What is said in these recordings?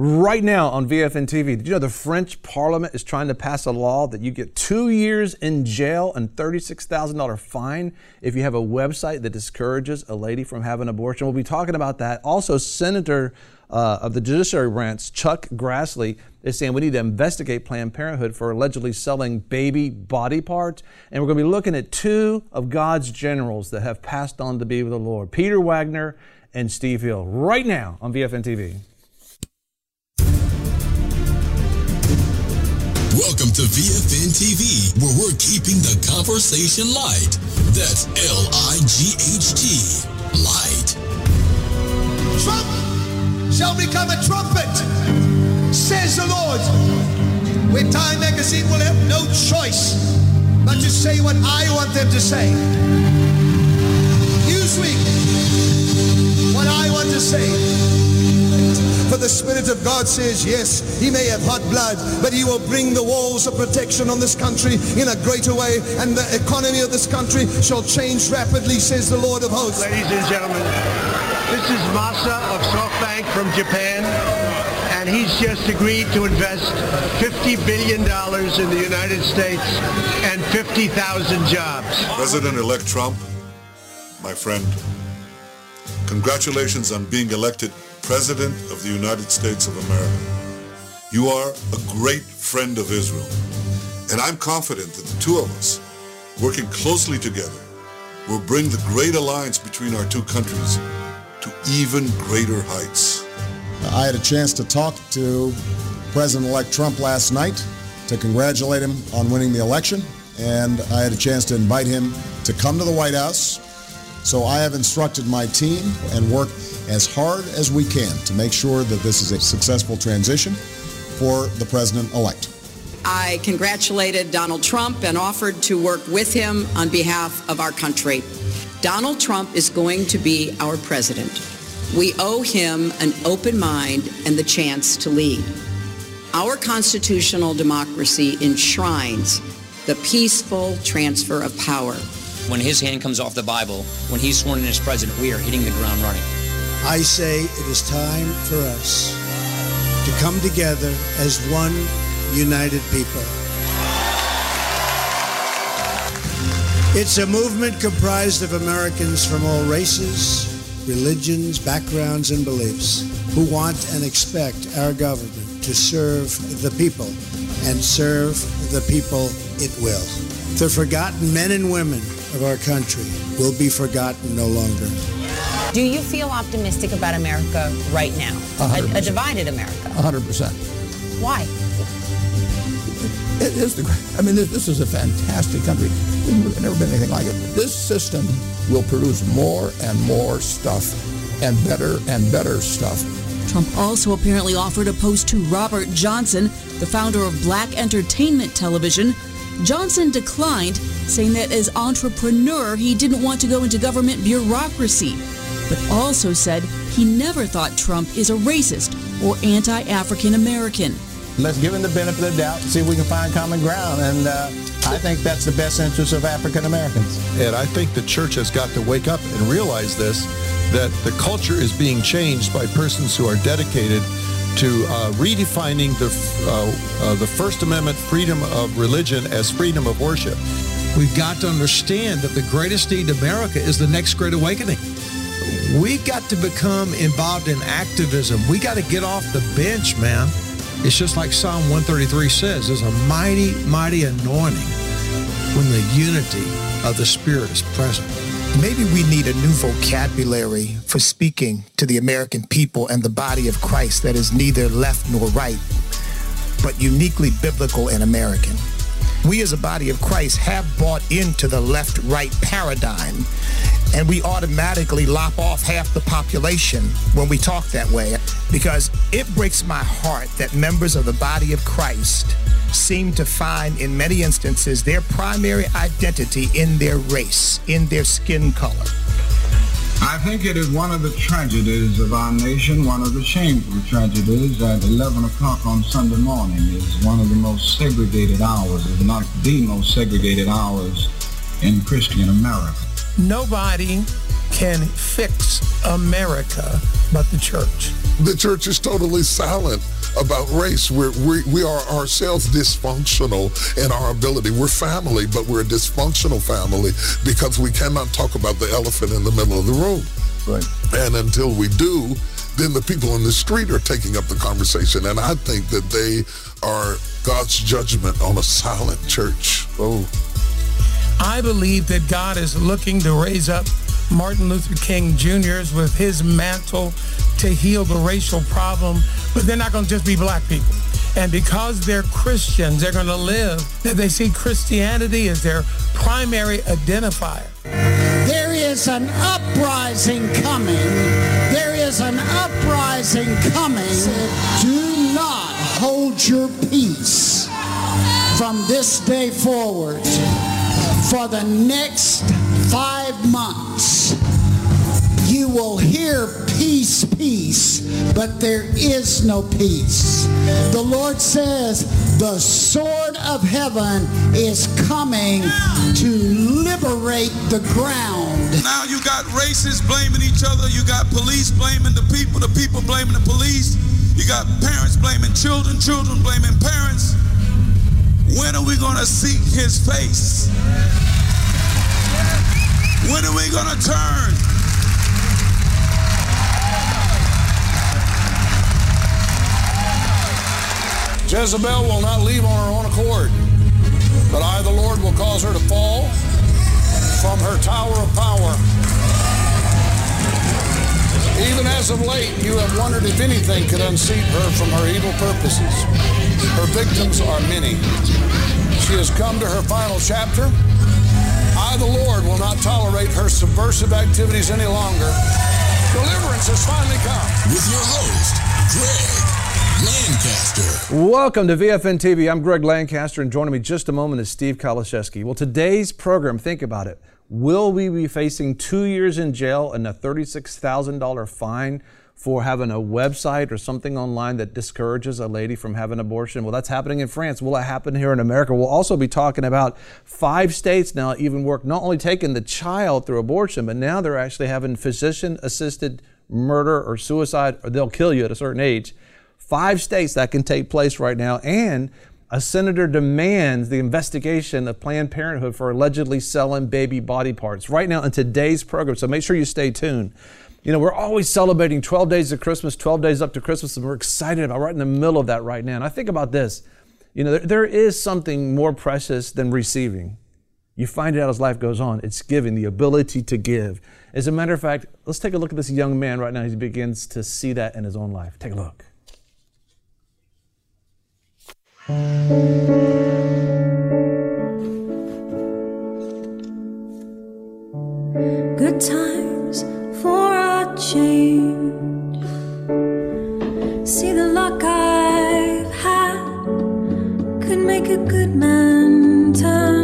right now on VFN TV. Did you know the French Parliament is trying to pass a law that you get two years in jail and $36,000 fine if you have a website that discourages a lady from having an abortion? We'll be talking about that. Also, Senator uh, of the Judiciary Branch, Chuck Grassley, is saying we need to investigate Planned Parenthood for allegedly selling baby body parts. And we're going to be looking at two of God's generals that have passed on to be with the Lord Peter Wagner and Steve Hill, right now on VFN TV. Welcome to VFN TV, where we're keeping the conversation light. That's L I G H T, light. Trump shall become a trumpet, says the Lord. Where Time Magazine will have no choice but to say what I want them to say. Newsweek, what I want to say. For the Spirit of God says, yes, he may have hot blood, but he will bring the walls of protection on this country in a greater way, and the economy of this country shall change rapidly, says the Lord of hosts. Ladies and gentlemen, this is Masa of SoftBank from Japan, and he's just agreed to invest $50 billion in the United States and 50,000 jobs. President-elect Trump, my friend, congratulations on being elected President of the United States of America. You are a great friend of Israel. And I'm confident that the two of us, working closely together, will bring the great alliance between our two countries to even greater heights. I had a chance to talk to President-elect Trump last night to congratulate him on winning the election, and I had a chance to invite him to come to the White House. So I have instructed my team and work as hard as we can to make sure that this is a successful transition for the president-elect. I congratulated Donald Trump and offered to work with him on behalf of our country. Donald Trump is going to be our president. We owe him an open mind and the chance to lead. Our constitutional democracy enshrines the peaceful transfer of power. When his hand comes off the Bible, when he's sworn in as president, we are hitting the ground running. I say it is time for us to come together as one united people. It's a movement comprised of Americans from all races, religions, backgrounds, and beliefs who want and expect our government to serve the people and serve the people it will. The forgotten men and women of our country will be forgotten no longer. Do you feel optimistic about America right now? A, a, divided America? 100%. Why? It is the I mean, this, this is a fantastic country. There's never been anything like it. This system will produce more and more stuff and better and better stuff. Trump also apparently offered a post to Robert Johnson, the founder of Black Entertainment Television. Johnson declined, saying that as entrepreneur, he didn't want to go into government bureaucracy but also said he never thought Trump is a racist or anti-African American. Let's give him the benefit of the doubt and see if we can find common ground. And uh, I think that's the best interest of African Americans. And I think the church has got to wake up and realize this, that the culture is being changed by persons who are dedicated to uh, redefining the, uh, uh, the First Amendment freedom of religion as freedom of worship. We've got to understand that the greatest need in America is the next great awakening. We've got to become involved in activism. We got to get off the bench, man. It's just like Psalm 133 says there's a mighty, mighty anointing when the unity of the Spirit is present. Maybe we need a new vocabulary for speaking to the American people and the body of Christ that is neither left nor right, but uniquely biblical and American. We as a body of Christ have bought into the left-right paradigm and we automatically lop off half the population when we talk that way because it breaks my heart that members of the body of Christ seem to find in many instances their primary identity in their race, in their skin color. I think it is one of the tragedies of our nation, one of the shameful tragedies that 11 o'clock on Sunday morning is one of the most segregated hours, if not the most segregated hours in Christian America. Nobody can fix America but the church. the church is totally silent about race. We're, we, we are ourselves dysfunctional in our ability. We're family, but we're a dysfunctional family because we cannot talk about the elephant in the middle of the room. Right. And until we do, then the people in the street are taking up the conversation. And I think that they are God's judgment on a silent church. Oh. I believe that God is looking to raise up Martin Luther King Jr.'s with his mantle to heal the racial problem, but they're not going to just be black people. And because they're Christians, they're going to live they see Christianity as their primary identifier. There is an uprising coming. There is an uprising coming. Do not hold your peace from this day forward for the next five months. You will hear peace, peace, but there is no peace. The Lord says the sword of heaven is coming to liberate the ground. Now you got racists blaming each other. You got police blaming the people, the people blaming the police. You got parents blaming children, children blaming parents. When are we going to seek his face? When are we going to turn? Jezebel will not leave on her own accord, but I, the Lord, will cause her to fall from her tower of power. Even as of late, you have wondered if anything could unseat her from her evil purposes. Her victims are many. She has come to her final chapter. I, the Lord, will not tolerate her subversive activities any longer. Deliverance has finally come. With your host, Greg Lancaster. Welcome to VFN TV. I'm Greg Lancaster, and joining me just a moment is Steve Kaliszewski. Well, today's program, think about it. Will we be facing two years in jail and a $36,000 fine for having a website or something online that discourages a lady from having an abortion? Well, that's happening in France. Will it happen here in America? We'll also be talking about five states now even work not only taking the child through abortion, but now they're actually having physician assisted murder or suicide, or they'll kill you at a certain age. Five states that can take place right now, and a senator demands the investigation of Planned Parenthood for allegedly selling baby body parts right now in today's program. So make sure you stay tuned. You know, we're always celebrating 12 days of Christmas, 12 days up to Christmas, and we're excited about right in the middle of that right now. And I think about this you know, there, there is something more precious than receiving. You find it out as life goes on. It's giving, the ability to give. As a matter of fact, let's take a look at this young man right now. He begins to see that in his own life. Take a look. Good times for a change. See the luck I've had could make a good man turn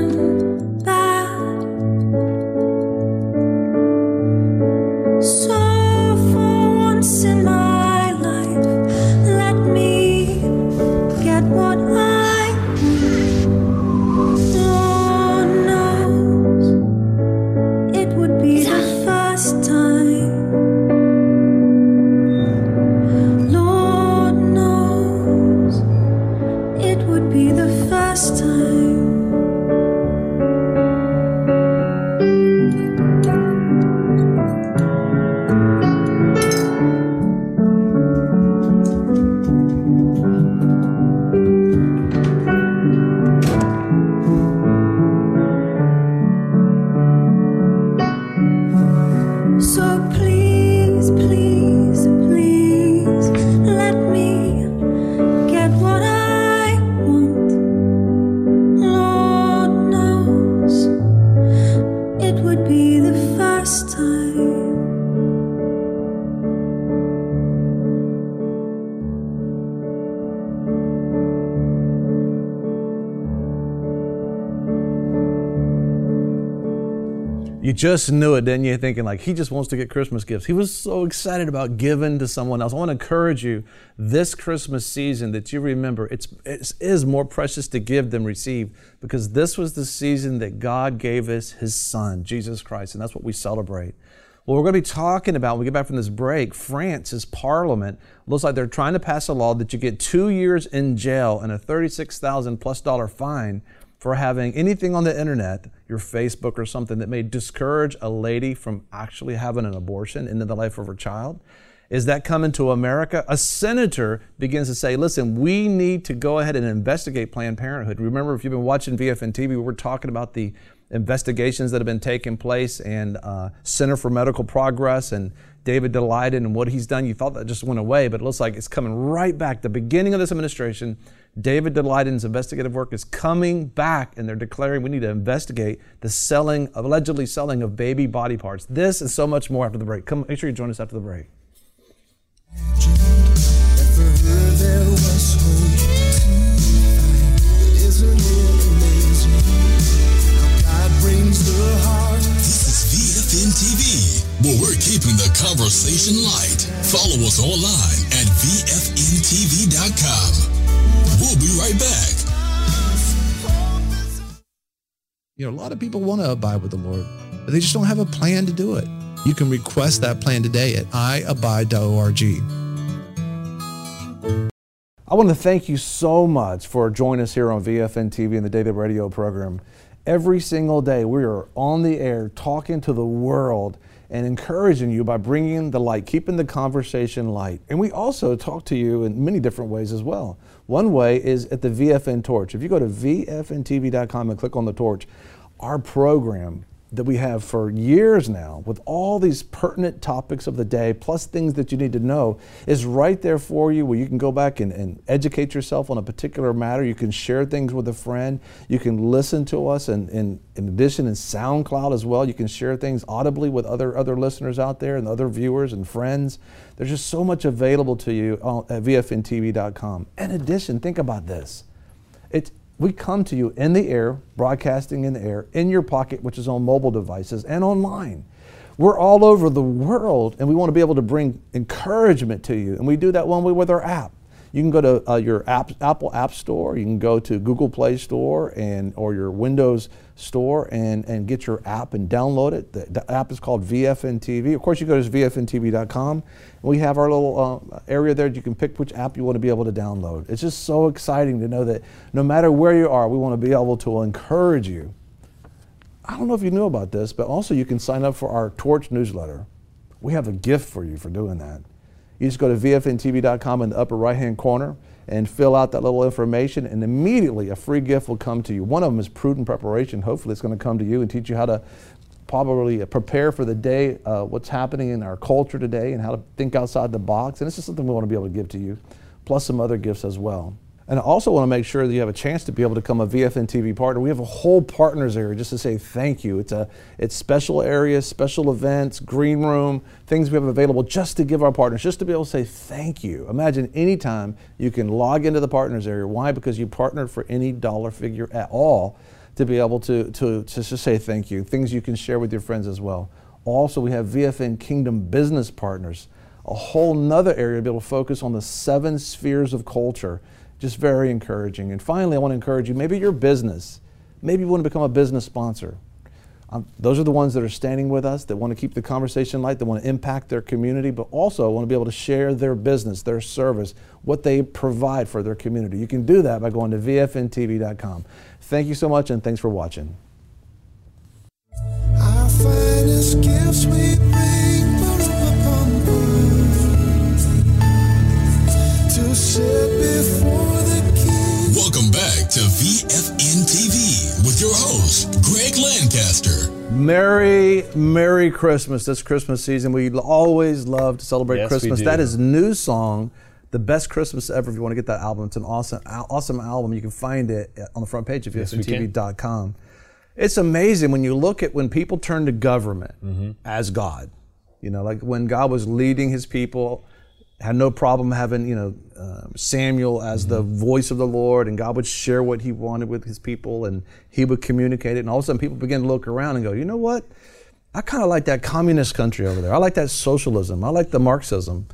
just knew it, didn't you? Thinking like he just wants to get Christmas gifts. He was so excited about giving to someone else. I want to encourage you this Christmas season that you remember it's it is more precious to give than receive because this was the season that God gave us His Son, Jesus Christ, and that's what we celebrate. Well, we're going to be talking about when we get back from this break. France's parliament looks like they're trying to pass a law that you get two years in jail and a thirty-six thousand plus dollar fine for having anything on the internet, your Facebook or something that may discourage a lady from actually having an abortion into the life of her child. Is that coming to America? A senator begins to say, listen, we need to go ahead and investigate Planned Parenthood. Remember, if you've been watching VFN TV, we're talking about the investigations that have been taking place and uh, Center for Medical Progress and David Daleiden and what he's done. You thought that just went away, but it looks like it's coming right back. The beginning of this administration, David Daleiden's investigative work is coming back, and they're declaring we need to investigate the selling, allegedly selling of baby body parts. This and so much more after the break. Come, make sure you join us after the break. Where we're keeping the conversation light. Follow us online at VFNTV.com. We'll be right back. You know, a lot of people want to abide with the Lord, but they just don't have a plan to do it. You can request that plan today at iabide.org. I want to thank you so much for joining us here on VFN TV and the Daily Radio program. Every single day, we are on the air talking to the world and encouraging you by bringing the light, keeping the conversation light. And we also talk to you in many different ways as well. One way is at the VFN Torch. If you go to VFNTV.com and click on the torch, our program that we have for years now with all these pertinent topics of the day, plus things that you need to know, is right there for you where you can go back and, and educate yourself on a particular matter. You can share things with a friend. You can listen to us, and, and in addition, in SoundCloud as well, you can share things audibly with other, other listeners out there and other viewers and friends. There's just so much available to you at VFNTV.com. In addition, think about this. It's, we come to you in the air, broadcasting in the air, in your pocket, which is on mobile devices, and online. We're all over the world, and we want to be able to bring encouragement to you. And we do that one way with our app. You can go to uh, your app, Apple App Store. You can go to Google Play Store and or your Windows Store and, and get your app and download it. The, the app is called VFN TV. Of course, you go to VFNTV.com. We have our little uh, area there. You can pick which app you want to be able to download. It's just so exciting to know that no matter where you are, we want to be able to encourage you. I don't know if you knew about this, but also you can sign up for our Torch newsletter. We have a gift for you for doing that. You just go to VFNTV.com in the upper right hand corner and fill out that little information, and immediately a free gift will come to you. One of them is prudent preparation. Hopefully, it's going to come to you and teach you how to probably prepare for the day, uh, what's happening in our culture today, and how to think outside the box. And this is something we want to be able to give to you, plus some other gifts as well. And I also want to make sure that you have a chance to be able to become a VFN TV partner. We have a whole partners area just to say thank you. It's a it's special areas, special events, green room, things we have available just to give our partners, just to be able to say thank you. Imagine anytime you can log into the partners area. Why? Because you partnered for any dollar figure at all to be able to, to, to just say thank you. Things you can share with your friends as well. Also, we have VFN Kingdom Business Partners, a whole nother area to be able to focus on the seven spheres of culture just very encouraging. And finally, I want to encourage you maybe your business, maybe you want to become a business sponsor. Um, those are the ones that are standing with us, that want to keep the conversation light, that want to impact their community, but also want to be able to share their business, their service, what they provide for their community. You can do that by going to VFNTV.com. Thank you so much, and thanks for watching. Our finest Welcome back to VFN TV with your host, Greg Lancaster. Merry, Merry Christmas this Christmas season. We always love to celebrate Yes, Christmas. That is new song, the best Christmas ever. If you want to get that album, it's an awesome, awesome album. You can find it on the front page of Yes, we can. VFNTV.com. It's amazing when you look at when people turn to government Mm-hmm. as God. You know, like when God was leading His people, had no problem having you know uh, Samuel as the Mm-hmm. voice of the Lord, and God would share what He wanted with His people, and He would communicate it. And all of a sudden, people begin to look around and go, you know what? I kind of like that communist country over there. I like that socialism. I like the Marxism.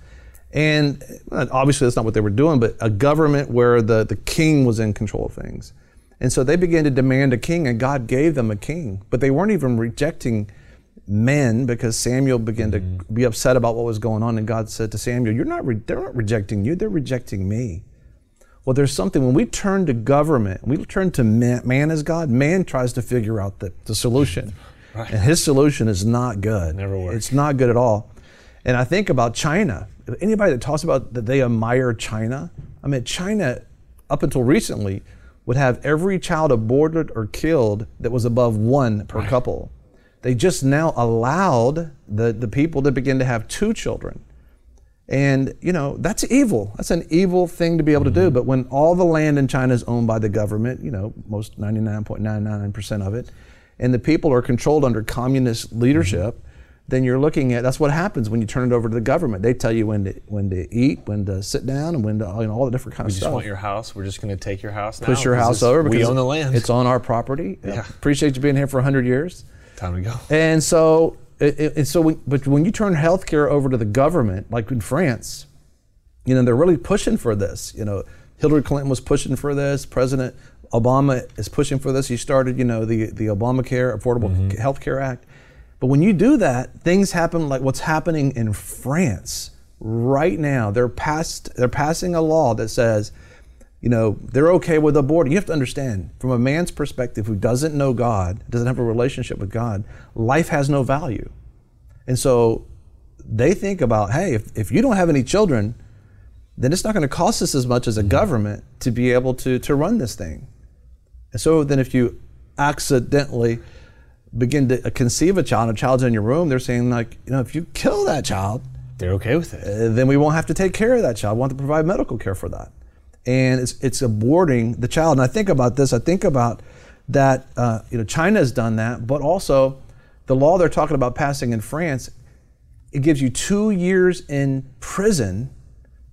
And uh, obviously, that's not what they were doing, but a government where the, the king was in control of things. And so they began to demand a king, and God gave them a king. But they weren't even rejecting men because Samuel began to mm-hmm. be upset about what was going on, and God said to Samuel, "You're not. Re- they're not rejecting you. They're rejecting me." Well, there's something when we turn to government, we turn to man, man as God. Man tries to figure out the, the solution, and his solution is not good. Never works. It's not good at all. And I think about China. Anybody that talks about that they admire China, I mean, China, up until recently, would have every child aborted or killed that was above one per couple. They just now allowed the, the people to begin to have two children. And, you know, that's evil. That's an evil thing to be able to do. Mm-hmm. But when all the land in China is owned by the government, you know, most 99.99% of it, and the people are controlled under communist mm-hmm. leadership, then you're looking at that's what happens when you turn it over to the government. They tell you when to when to eat, when to sit down, and when to you know all the different kind We of just stuff. want your house. We're just going to take your house now. Push your house over we own the land. It's on our property. Yeah. Appreciate you being here for 100 years. Time to go. And so, it, and so, we, but when you turn healthcare over to the government, like in France, you know they're really pushing for this. You know, Hillary Clinton was pushing for this. President Obama is pushing for this. He started, you know, the the Obamacare Affordable mm-hmm. Health Care Act. But when you do that, things happen like what's happening in France right now. They're passed. They're passing a law that says you know, they're okay with aborting. You have to understand, from a man's perspective who doesn't know God, doesn't have a relationship with God, life has no value. And so they think about, hey, if, if you don't have any children, then it's not going to cost us as much as a government to be able to, to run this thing. And so then if you accidentally begin to conceive a child, a child's in your room, they're saying, like, you know, if you kill that child, they're okay with it. uh, then we won't have to take care of that child. We want to provide medical care for that. And it's, it's aborting the child. And I think about this. I think about that. Uh, you know, China has done that, but also the law they're talking about passing in France. It gives you two years in prison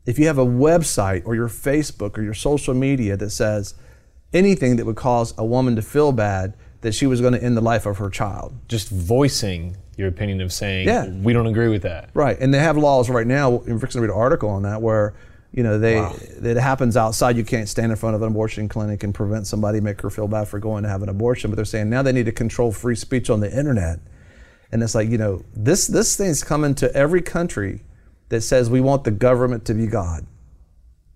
if you have a website or your Facebook or your social media that says anything that would cause a woman to feel bad that she was going to end the life of her child. Just voicing your opinion of saying, Yeah. we don't agree with that. Right, and they have laws right now. I'm going to read an article on that where you know they Wow. it happens outside. You can't stand in front of an abortion clinic and prevent somebody, make her feel bad for going to have an abortion. But they're saying now they need to control free speech on the internet, and it's like you know this this thing's coming to every country that says we want the government to be God.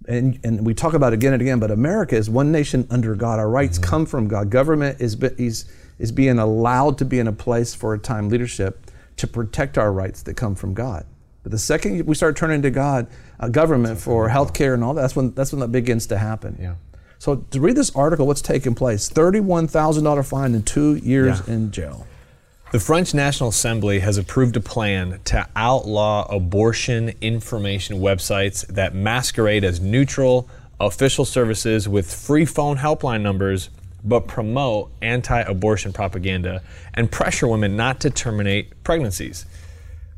And, and we talk about it again and again, but America is one nation under God. Our rights mm-hmm. come from God. Government is, is, is being allowed to be in a place for a time leadership to protect our rights that come from God. But the second we start turning to God, uh, government for health care and all that, that's when, that's when that begins to happen. Yeah. So to read this article, what's taking place? $31,000 fine and two years Yeah. in jail. The French National Assembly has approved a plan to outlaw abortion information websites that masquerade as neutral official services with free phone helpline numbers but promote anti abortion propaganda and pressure women not to terminate pregnancies.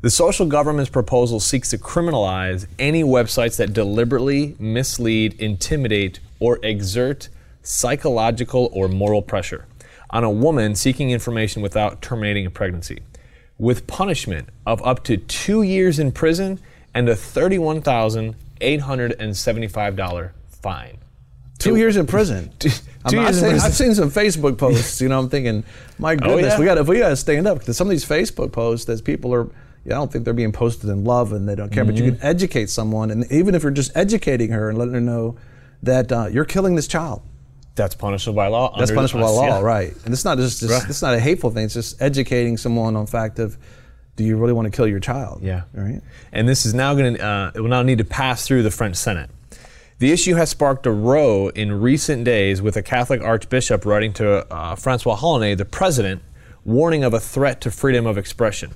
The social government's proposal seeks to criminalize any websites that deliberately mislead, intimidate, or exert psychological or moral pressure on a woman seeking information without terminating a pregnancy, with punishment of up to two years in prison and a $31,875 fine. Two years in prison. Two mean, I've, in seen, prison. I've seen some Facebook posts. You know, I'm thinking, my Oh, goodness, yeah? we got if we got to stand up because some of these Facebook posts that people are. Yeah, I don't think they're being posted in love and they don't care. But you can educate someone, and even if you're just educating her and letting her know that uh, you're killing this child. That's punishable by law. That's punishable by law, yeah. right? And it's not just, just Right. it's not a hateful thing. It's just educating someone on fact of, do you really want to kill your child? Yeah. Right. And this is now going to, uh, it will now need to pass through the French Senate. The issue has sparked a row in recent days with a Catholic archbishop writing to uh, Francois Hollande, the president, warning of a threat to freedom of expression.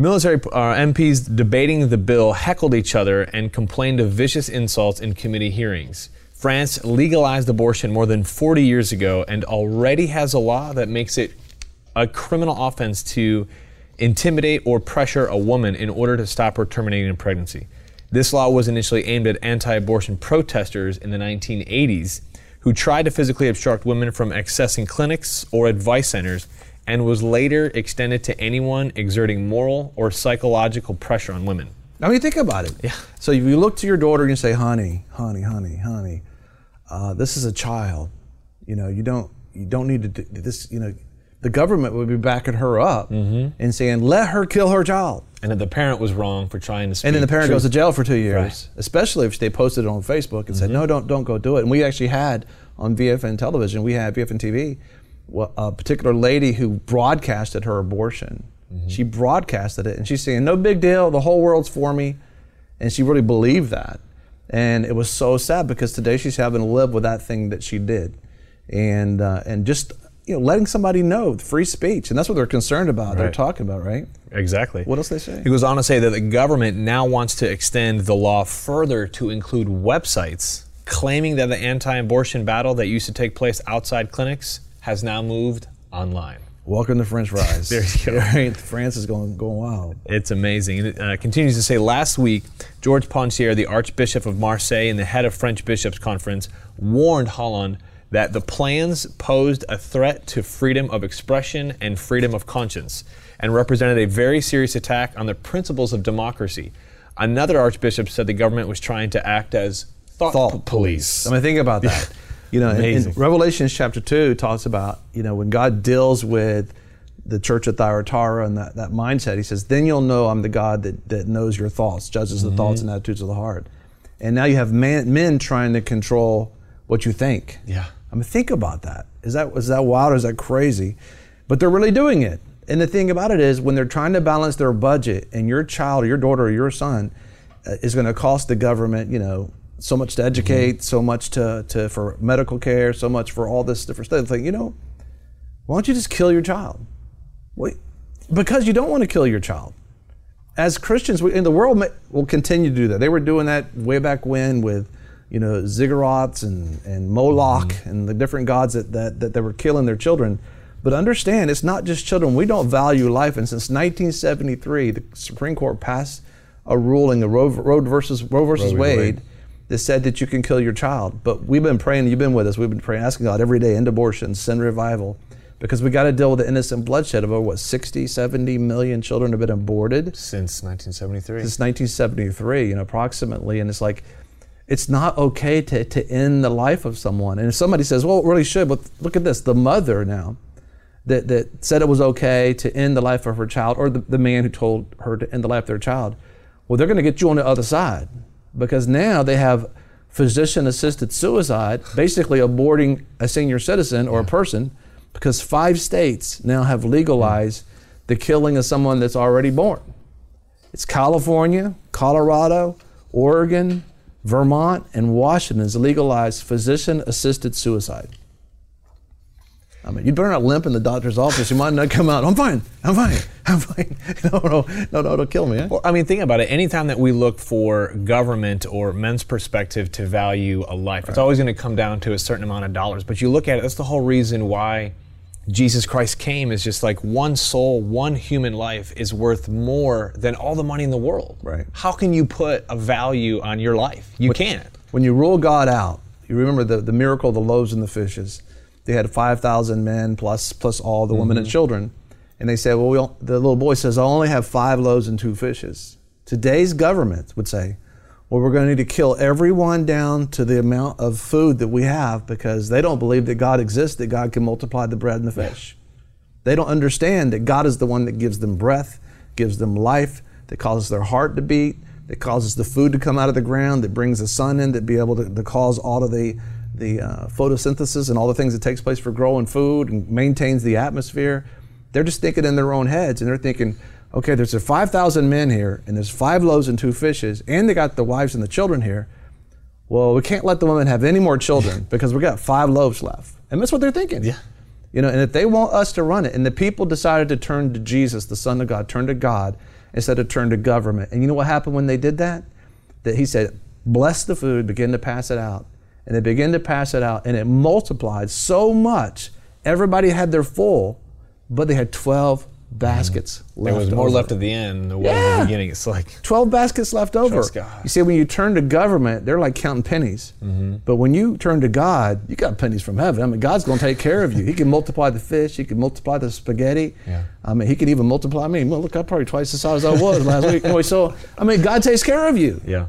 Military uh, MPs debating the bill heckled each other and complained of vicious insults in committee hearings. France legalized abortion more than 40 years ago and already has a law that makes it a criminal offense to intimidate or pressure a woman in order to stop her terminating a pregnancy. This law was initially aimed at anti abortion protesters in the 1980s who tried to physically obstruct women from accessing clinics or advice centers and was later extended to anyone exerting moral or psychological pressure on women. I you think about it. Yeah. So if you look to your daughter and you say, "Honey, honey, honey, honey, uh, this is a child. You know, you don't you don't need to do this. You know, the government would be backing her up and saying, "Let her kill her child." And then the parent was wrong for trying to speak And then the parent goes to jail for two years, Right. Mm-hmm. especially if they posted it on Facebook and said, "No, don't don't go do it." And we actually had on VFN television, we had VFN TV, a particular lady who broadcasted her abortion. Mm-hmm. She broadcasted it, and she's saying, "No big deal. The whole world's for me," and she really believed that. And it was so sad because today she's having to live with that thing that she did, and uh, and just you know letting somebody know free speech, and that's what they're concerned about. They're talking about, right? Exactly. What else they say? He goes on to say that the government now wants to extend the law further to include websites, claiming that the anti abortion battle that used to take place outside clinics has now moved online. Welcome to French fries. There you go. Right? France is going going wild. It's amazing. And It uh, continues to say last week, George Pontier, the Archbishop of Marseille and the head of French Bishops' Conference, warned Hollande that the plans posed a threat to freedom of expression and freedom of conscience and represented a very serious attack on the principles of democracy. Another archbishop said the government was trying to act as thought, Thought police. I mean, think about that. You know, in, Amazing. Revelations chapter two talks about you know when God deals with the church of Thyatira and that, that mindset. He says, "Then you'll know I'm the God that, that knows your thoughts, judges the thoughts and attitudes of the heart." And now you have man, men trying to control what you think. Yeah. I mean, think about that. Is that is that wild or is that crazy? But they're really doing it. And the thing about it is, when they're trying to balance their budget, and your child or your daughter or your son uh, is going to cost the government, you know, so much to educate, mm-hmm. so much to, to for medical care, so much for all this different stuff. It's like, you know, why don't you just kill your child? Wait, because you don't want to kill your child. As Christians, we, in the world ma- will continue to do that. They were doing that way back when with, you know, ziggurats and, and Moloch mm-hmm. and the different gods that, that, that they were killing their children. But understand, it's not just children. We don't value life. And since 1973, the Supreme Court passed a ruling, the Roe, Roe versus Roe versus Roe. Wade, Wade. That said that you can kill your child. But we've been praying, you've been with us, we've been praying, asking God every day, end abortion, send revival, because we got to deal with the innocent bloodshed of over, what, 60, 70 million children have been aborted Since 1973. since 1973, you know, approximately. And it's like, it's not okay to, to end the life of someone. And if somebody says, well, it really should, but look at this the mother now that, that said it was okay to end the life of her child, or the, the man who told her to end the life of their child, well, they're going to get you on the other side because now they have physician assisted suicide, basically aborting a senior citizen or a person because five states now have legalized the killing of someone that's already born. It's California, Colorado, Oregon, Vermont, and Washington has legalized physician assisted suicide. I mean, you'd better not limp in the doctor's office. You might not come out. I'm fine. I'm fine. I'm fine. No, no, no, no, it'll kill me. Eh? Well, I mean, think about it. Anytime that we look for government or men's perspective to value a life, it's always going to come down to a certain amount of dollars. But you look at it, that's the whole reason why Jesus Christ came is just like one soul, one human life is worth more than all the money in the world. Right. How can you put a value on your life? You can't. When you rule God out, you remember the, the miracle of the loaves and the fishes. They had 5,000 men plus plus all the women and Mhm. children. And they said, well, we the little boy says, I only have five loaves and two fishes. Today's government would say, well, we're going to need to kill everyone down to the amount of food that we have because they don't believe that God exists, that God can multiply the bread and the fish. They don't understand that God is the one that gives them breath, gives them life, that causes their heart to beat, that causes the food to come out of the ground, that brings the sun in, that be able to, to cause all of the, the uh, photosynthesis and all the things that takes place for growing food and maintains the atmosphere. They're just thinking in their own heads and they're thinking, okay, there's a 5,000 men here and there's five loaves and two fishes and they got the wives and the children here. Well, we can't let the women have any more children because we got five loaves left. And that's what they're thinking. Yeah. You know, and if they want us to run it, and the people decided to turn to Jesus, the Son of God, turn to God instead of turn to government. And you know what happened when they did that? That he said, bless the food, begin to pass it out. And they began to pass it out, and it multiplied so much. Everybody had their full, but they had 12 baskets left. There was more over. left at the end than there was at the beginning. It's like 12 baskets left over. You see, when you turn to government, they're like counting pennies. Mm-hmm. But when you turn to God, you got pennies from heaven. I mean, God's going to take care of you. He can multiply the fish. He can multiply the spaghetti. Yeah. I mean, He can even multiply me. Well, look, I'm probably twice the size I was last week. Anyway, so, I mean, God takes care of you. Yeah.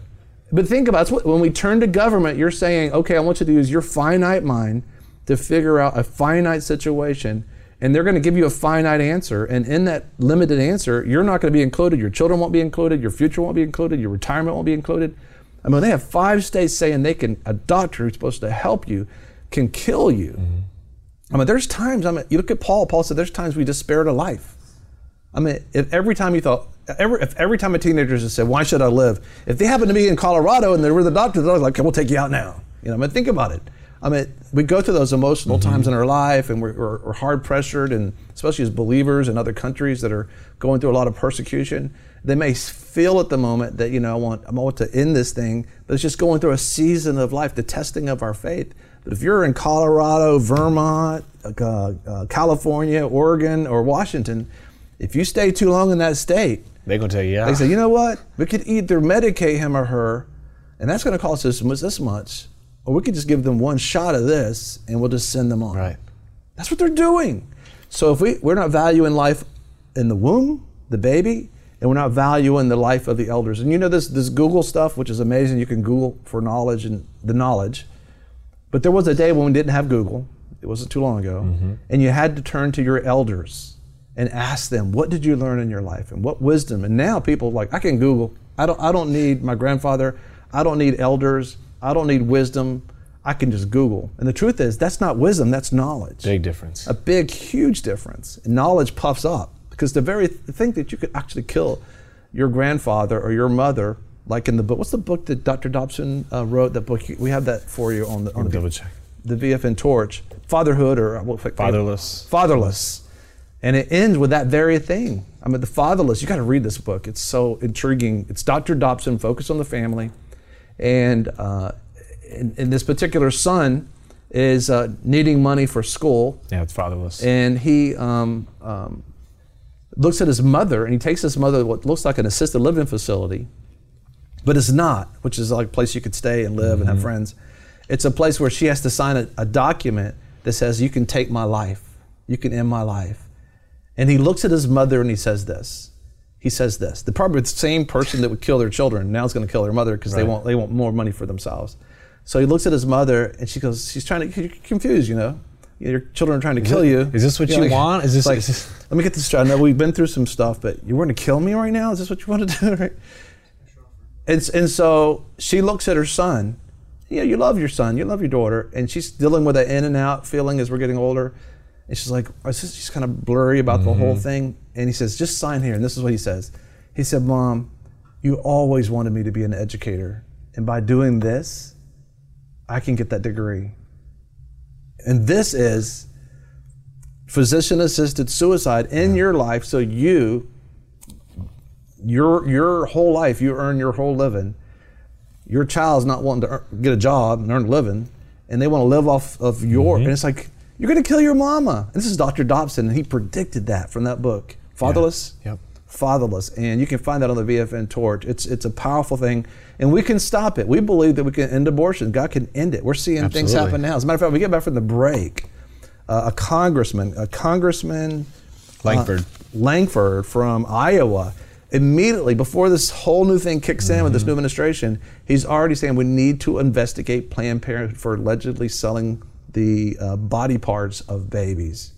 But think about it. When we turn to government, you're saying, okay, I want you to use your finite mind to figure out a finite situation and they're going to give you a finite answer. And in that limited answer, you're not going to be included. Your children won't be included. Your future won't be included. Your retirement won't be included. I mean, they have five states saying they can. A doctor who's supposed to help you can kill you. Mm-hmm. I mean, there's times. I mean, you look at Paul. Paul said, "There's times we spared a life." I mean, if every time you thought, every, if every time a teenager just said, "Why should I live?" If they happen to be in Colorado and they're were the doctor, they're like, "Okay, we'll take you out now." You know, I mean, think about it. I mean, we go through those emotional times in our life, and we're, we're, we're hard pressured, and especially as believers in other countries that are going through a lot of persecution. They may feel at the moment that you know I want I want to end this thing, but it's just going through a season of life, the testing of our faith. But if you're in Colorado, Vermont, uh, uh, California, Oregon, or Washington, if you stay too long in that state, They're gonna tell you, yeah. they say, you know what? We could either medicate him or her, and that's going to cost us this much, or we could just give them one shot of this, and we'll just send them on. Right. That's what they're doing. So if we we're not valuing life in the womb, the baby, and we're not valuing the life of the elders. And you know this this Google stuff, which is amazing. You can Google for knowledge and the knowledge. But there was a day when we didn't have Google. It wasn't too long ago, mm-hmm. and you had to turn to your elders and ask them, "What did you learn in your life, and what wisdom?" And now people are like, "I can Google. I don't. I don't need my grandfather. I don't need elders. I don't need wisdom. I can just Google." And the truth is, that's not wisdom. That's knowledge. Big difference. A big, huge difference. And knowledge puffs up because the very th- think that you could actually kill your grandfather or your mother, like in the book. What's the book that Dr. Dobson uh, wrote? That book we have that for you on the on the double check. the VFN torch, fatherhood or uh? Fatherless. Fatherless, and it ends with that very thing. I mean, the fatherless. You got to read this book. It's so intriguing. It's Dr. Dobson, focused on the family, and uh, and, and this particular son is uh, needing money for school. Yeah, it's fatherless. And he um, um, looks at his mother, and he takes his mother to what looks like an assisted living facility, but it's not, which is like a place you could stay and live and have friends. It's a place where she has to sign a, a document that says, "You can take my life, you can end my life." And he looks at his mother and he says this. He says this. The probably the same person that would kill their children now is going to kill their mother because they want they want more money for themselves. So he looks at his mother and she goes, she's trying to confused, you know. Your children are trying to Is kill it- you. is this what You're you want? Is this- like, is this- let me get this straight. I know we've been through some stuff, but you want to kill me right now? Is this what you want to do? Right? And, and so she looks at her son. Yeah, you love your son, you love your daughter, and she's dealing with that in and out feeling as we're getting older. And she's like, she's kind of blurry about the whole Mhm. thing. And he says, just sign here. And this is what he says. He said, Mom, you always wanted me to be an educator. And by doing this, I can get that degree. And this is physician assisted suicide in your life so you your your whole life you earn your whole living your child's not wanting to earn, get a job and earn a living and they want to live off of your and it's like you're going to kill your mama. And this is dr dobson and he predicted that from that book. Fatherless? Yep. fatherless. And you can find that on the vfn torch. It's it's a powerful thing. And we can stop it. We believe that we can end abortion god can end it. We're seeing things happen now. As a matter of fact we get back from the break. Uh, a congressman a congressman Langford. uh, Langford. From Iowa. Immediately before this whole new thing kicks in with this new administration, he's already saying we need to investigate Planned Parenthood for allegedly selling the uh, body parts of babies.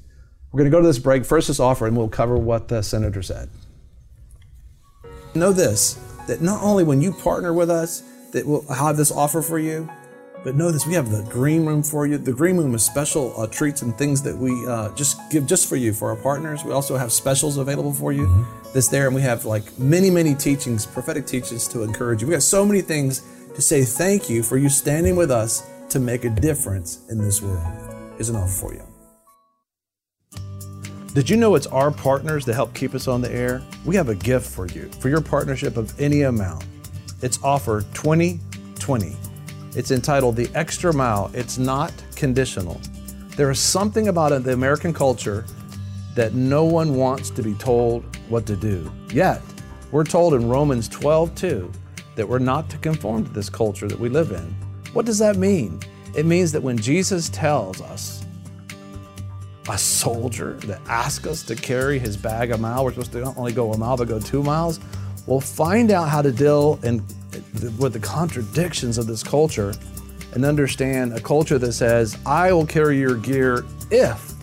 We're going to go to this break. First, this offer, and we'll cover what the senator said. Know this that not only when you partner with us, that we'll have this offer for you, but know this we have the green room for you. The green room is special uh, treats and things that we uh, just give just for you for our partners. We also have specials available for you that's there, and we have like many, many teachings, prophetic teachings to encourage you. We got so many things to say thank you for you standing with us to make a difference in this world. Is offer for you. Did you know it's our partners that help keep us on the air? We have a gift for you for your partnership of any amount. It's offer 2020. It's entitled The Extra Mile. It's not conditional. There is something about the American culture that no one wants to be told what to do. Yet, we're told in Romans 12 2 that we're not to conform to this culture that we live in. What does that mean? It means that when Jesus tells us a soldier that asks us to carry his bag a mile. We're supposed to not only go a mile, but go two miles. We'll find out how to deal with the contradictions of this culture and understand a culture that says, I will carry your gear if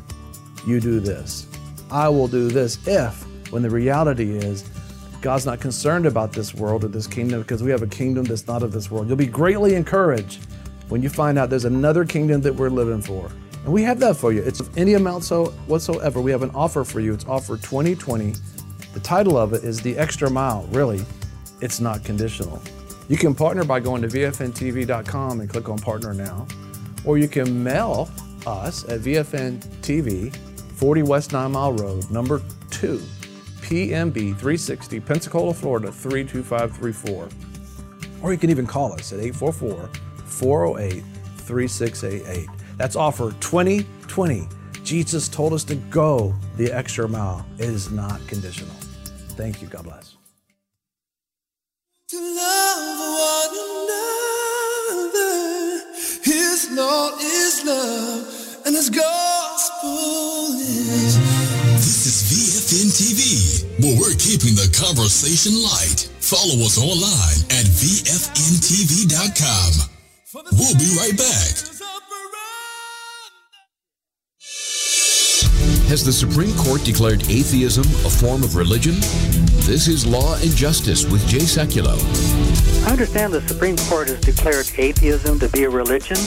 you do this. I will do this if, when the reality is, God's not concerned about this world or this kingdom because we have a kingdom that's not of this world. You'll be greatly encouraged when you find out there's another kingdom that we're living for. And we have that for you. It's of any amount so whatsoever. We have an offer for you. It's offer 2020. The title of it is The Extra Mile. Really, it's not conditional. You can partner by going to VFNTV.com and click on Partner Now, or you can mail us at VFN TV, 40 West Nine Mile Road, number two, PMB360, Pensacola, Florida 32534. Or you can even call us at 844 408 3688. That's offer 2020. Jesus told us to go the extra mile. It is not conditional. Thank you. God bless. To love one another, His Lord is love, and His gospel is. This is VFN TV, where we're keeping the conversation light. Follow us online at VFNTV.com. We'll be right back. Has the Supreme Court declared atheism a form of religion? This is Law and Justice with Jay Sekulow. I understand the Supreme Court has declared atheism to be a religion.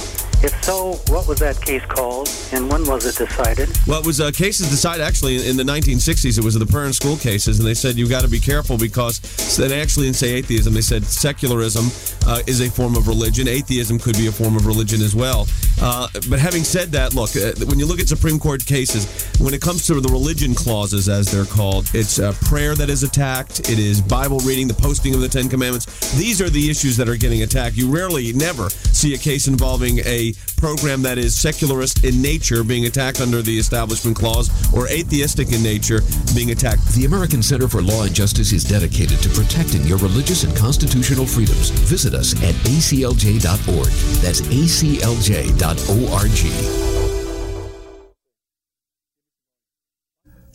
If so, what was that case called, and when was it decided? Well, it was uh, cases decided actually in the 1960s. It was the parent school cases, and they said you've got to be careful because they actually didn't say atheism. They said secularism uh, is a form of religion. Atheism could be a form of religion as well. Uh, but having said that, look, uh, when you look at Supreme Court cases, when it comes to the religion clauses, as they're called, it's uh, prayer that is attacked. It is Bible reading, the posting of the Ten Commandments. These are the issues that are getting attacked. You rarely, never see a case involving a program that is secularist in nature being attacked under the Establishment Clause or atheistic in nature being attacked. The American Center for Law and Justice is dedicated to protecting your religious and constitutional freedoms. Visit us at aclj.org. That's aclj.org.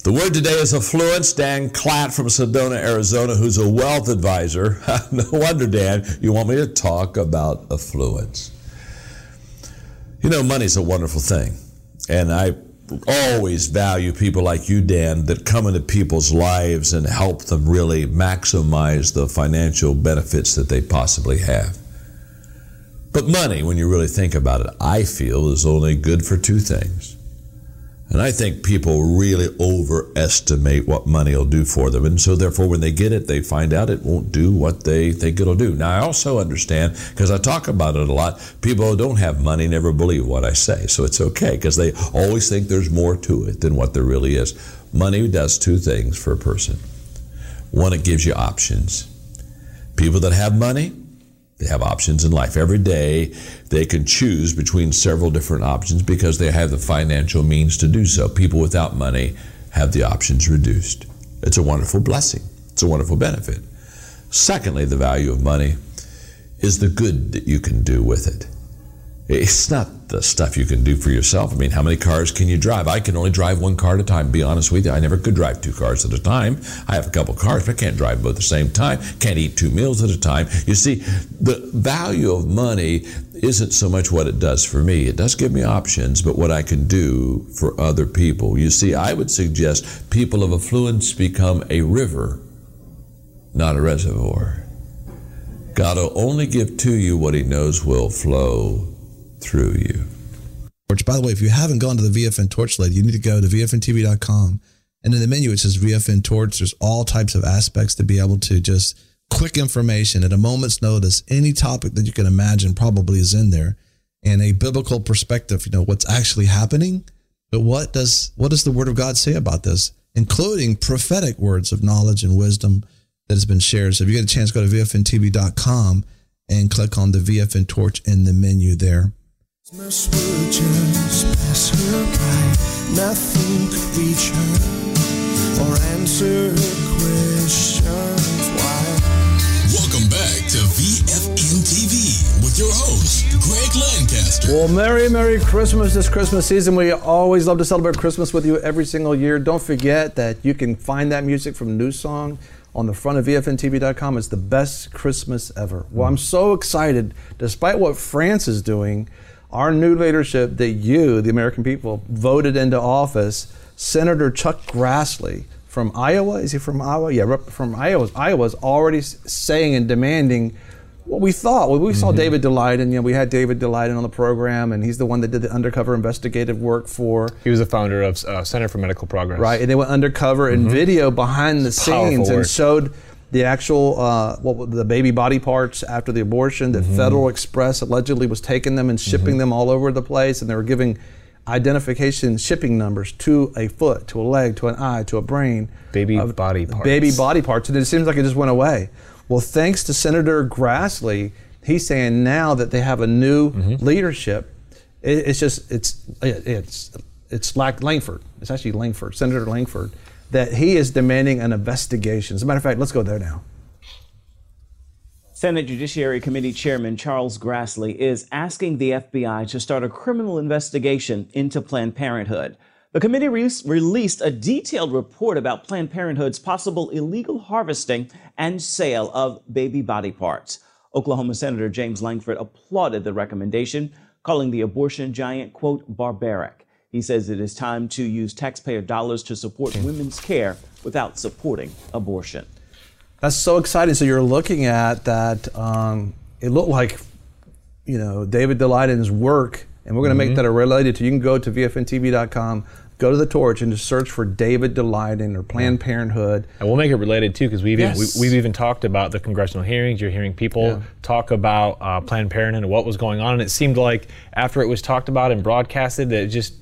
The word today is affluence. Dan Klatt from Sedona, Arizona, who's a wealth advisor. no wonder, Dan, you want me to talk about affluence. You know, money's a wonderful thing. And I always value people like you, Dan, that come into people's lives and help them really maximize the financial benefits that they possibly have. But money, when you really think about it, I feel is only good for two things. And I think people really overestimate what money will do for them. And so, therefore, when they get it, they find out it won't do what they think it'll do. Now, I also understand, because I talk about it a lot, people who don't have money never believe what I say. So it's okay, because they always think there's more to it than what there really is. Money does two things for a person one, it gives you options. People that have money, they have options in life. Every day, they can choose between several different options because they have the financial means to do so. People without money have the options reduced. It's a wonderful blessing, it's a wonderful benefit. Secondly, the value of money is the good that you can do with it. It's not the stuff you can do for yourself. I mean, how many cars can you drive? I can only drive one car at a time. Be honest with you, I never could drive two cars at a time. I have a couple cars, but I can't drive both at the same time. Can't eat two meals at a time. You see, the value of money isn't so much what it does for me. It does give me options, but what I can do for other people. You see, I would suggest people of affluence become a river, not a reservoir. God will only give to you what He knows will flow through you. Which, by the way, if you haven't gone to the VFN Torch you need to go to VFNTV.com. And in the menu, it says VFN Torch. There's all types of aspects to be able to just quick information at a moment's notice. Any topic that you can imagine probably is in there. And a biblical perspective, you know, what's actually happening. But what does what does the Word of God say about this, including prophetic words of knowledge and wisdom that has been shared? So if you get a chance, go to VFNTV.com and click on the VFN Torch in the menu there. Christmas would just pass her by. Nothing could reach her or answer her questions. Why? Welcome back to VFN TV with your host, Greg Lancaster. Well, Merry, Merry Christmas this Christmas season. We always love to celebrate Christmas with you every single year. Don't forget that you can find that music from New Song on the front of VFNTV.com. It's the best Christmas ever. Well, I'm so excited, despite what France is doing. Our new leadership that you, the American people, voted into office, Senator Chuck Grassley from Iowa, is he from Iowa? Yeah, from Iowa. Iowa's already saying and demanding what we thought. Well, we saw David Daleiden. You know, we had David Daleiden on the program, and he's the one that did the undercover investigative work for. He was the founder of uh, Center for Medical Progress. Right, and they went undercover in Mhm. video behind the Powerful scenes and showed the actual uh, what the baby body parts after the abortion. That Mhm. Federal Express allegedly was taking them and shipping Mm-hmm. them all over the place, and they were giving identification shipping numbers to a foot, to a leg, to an eye, to a brain. Baby body parts. Baby body parts, and it seems like it just went away. Well, thanks to Senator Grassley, he's saying now that they have a new Mm-hmm. leadership. It, it's just it's it- it's it's like Lankford. It's actually Lankford, Senator Lankford, that he is demanding an investigation. As a matter of fact, let's go there now. Senate Judiciary Committee Chairman Charles Grassley is asking the FBI to start a criminal investigation into Planned Parenthood. The committee re- released a detailed report about Planned Parenthood's possible illegal harvesting and sale of baby body parts. Oklahoma Senator James Lankford applauded the recommendation, calling the abortion giant, quote, barbaric. He says it is time to use taxpayer dollars to support women's care without supporting abortion. That's so exciting. So you're looking at that. Um, it looked like, you know, David Daleiden's work, and we're going to Mhm. make that a related to. You can go to VFNTV.com, go to the torch, and just search for David Daleiden or Planned Parenthood. And we'll make it related too, because we've Yes. even, we, have even talked about the congressional hearings. You're hearing people Yeah. talk about uh, Planned Parenthood and what was going on, and it seemed like after it was talked about and broadcasted, that it just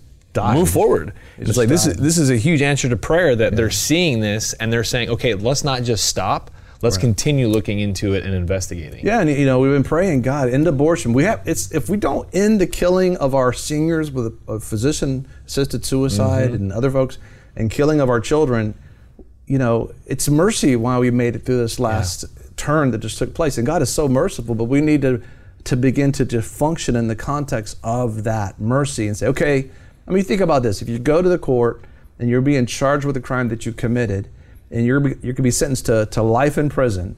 Moved forward. It it's just like this is this is a huge answer to prayer that they're seeing this and they're saying, okay, let's not just stop. Let's Right. continue looking into it and investigating. Yeah, and you know we've been praying, God, end abortion. We have it's if we don't end the killing of our seniors with a, a physician-assisted suicide Mhm. and other folks, and killing of our children, you know, it's mercy why we made it through this last turn that just took place. And God is so merciful, but we need to to begin to just function in the context of that mercy and say, okay, I mean, think about this: if you go to the court and you're being charged with a crime that you committed, and you're you could be sentenced to, to life in prison,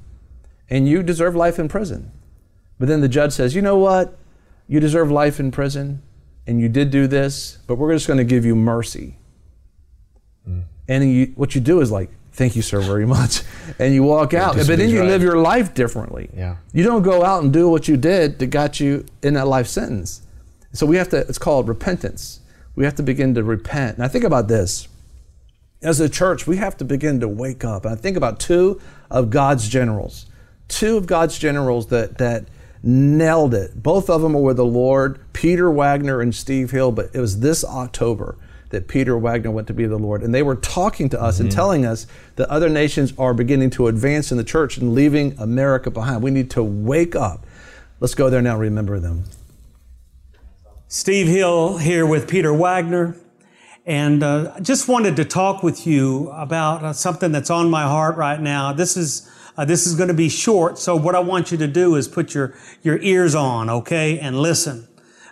and you deserve life in prison. But then the judge says, you know what? You deserve life in prison, and you did do this, but we're just going to give you mercy. And you, what you do is like, thank you, sir, very much. And you walk out. But then you right. live your life differently. Yeah. You don't go out and do what you did that got you in that life sentence. So we have to, it's called repentance. We have to begin to repent. And I think about this. As a church, we have to begin to wake up. And I think about two of God's generals. Two of God's generals that that nailed it. Both of them were the Lord, Peter Wagner and Steve Hill, but it was this October that Peter Wagner went to be the Lord. And they were talking to us and Mhm. telling us that other nations are beginning to advance in the church and leaving America behind. We need to wake up. Let's go there now, remember them. Steve Hill here with Peter Wagner. And uh, just wanted to talk with you about uh, something that's on my heart right now. This is uh, this is going to be short, so what I want you to do is put your your ears on, okay, and listen,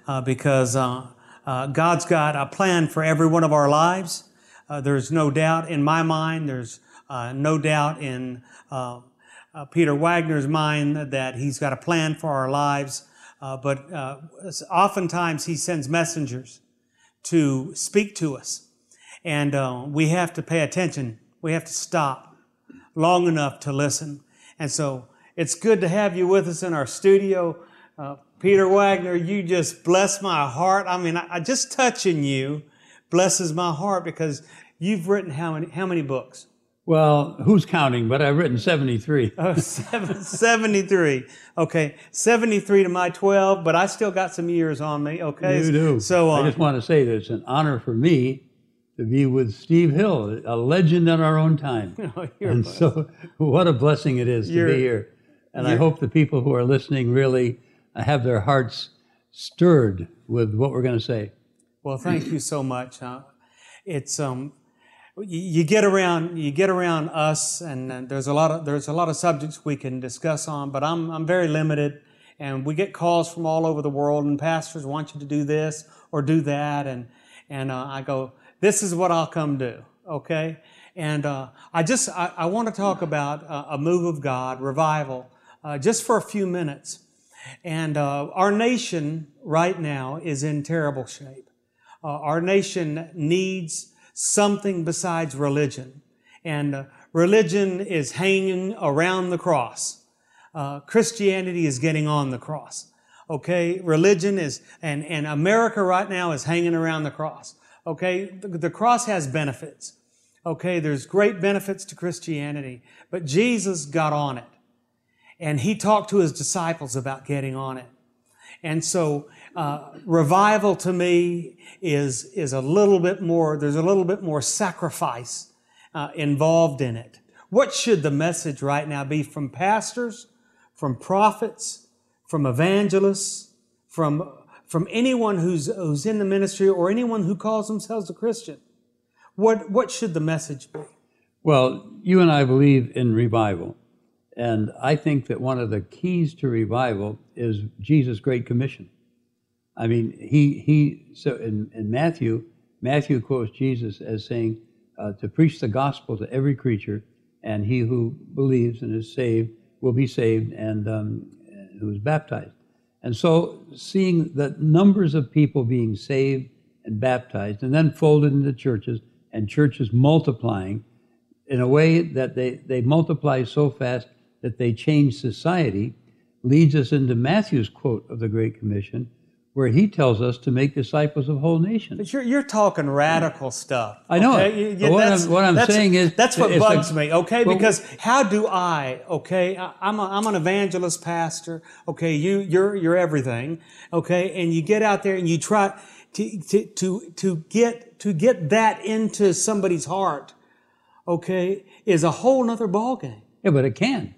uh, because uh, uh, God's got a plan for every one of our lives. There's no doubt in my mind. There's no doubt in Peter Wagner's mind that he's got a plan for our lives. Uh, but uh, oftentimes he sends messengers to speak to us. And uh, we have to pay attention. We have to stop long enough to listen. And so it's good to have you with us in our studio. Uh, Peter Wagner, you just bless my heart. I mean, I, just touching you blesses my heart because you've written how many how many books? Well, who's counting? But I've written 73. Oh, seven, 73. Okay, 73 to my 12, but I still got some years on me. Okay, You do. So uh, I just want to say that it's an honor for me to be with Steve Hill, a legend in our own time. Oh, and so, what a blessing it is to You're- be here. And I hope the people who are listening really have their hearts stirred with what we're going to say. Well, thank you so much. Uh, it's um, you, get around you get around us, and uh, there's a lot of there's a lot of subjects we can discuss on, but I'm I'm very limited, and we get calls from all over the world, and pastors want you to do this or do that, and and uh, I go, this is what I'll come do, okay? And uh, I just I, I want to talk about uh, a move of God, revival, uh, just for a few minutes. And uh, our nation right now is in terrible shape. Uh, our nation needs something besides religion. And uh, religion is hanging around the cross. Uh, Christianity is getting on the cross. Okay, religion is, and, and America right now is hanging around the cross. Okay, the, the cross has benefits. Okay, there's great benefits to Christianity, but Jesus got on it. And he talked to his disciples about getting on it. And so, uh, revival to me is, is a little bit more, there's a little bit more sacrifice uh, involved in it. What should the message right now be from pastors, from prophets, from evangelists, from, from anyone who's, who's in the ministry or anyone who calls themselves a Christian? What, what should the message be? Well, you and I believe in revival. And I think that one of the keys to revival is Jesus' Great Commission. I mean, he, he so in, in Matthew, Matthew quotes Jesus as saying, uh, to preach the gospel to every creature, and he who believes and is saved will be saved, and um, who is baptized. And so, seeing the numbers of people being saved and baptized, and then folded into churches, and churches multiplying in a way that they, they multiply so fast that they change society, leads us into Matthew's quote of the Great Commission, where he tells us to make disciples of whole nations. But you're, you're talking radical stuff. I know okay? it. You- you- what that's- I'm- what I'm saying is that's what bugs a- me. Okay, Well, because how do I? Okay, I- I'm a, I'm an evangelist pastor. Okay, you you're you're everything. Okay, and you get out there and you try to to to, to get to get that into somebody's heart. Okay, is a whole nother ballgame. Yeah, but it can.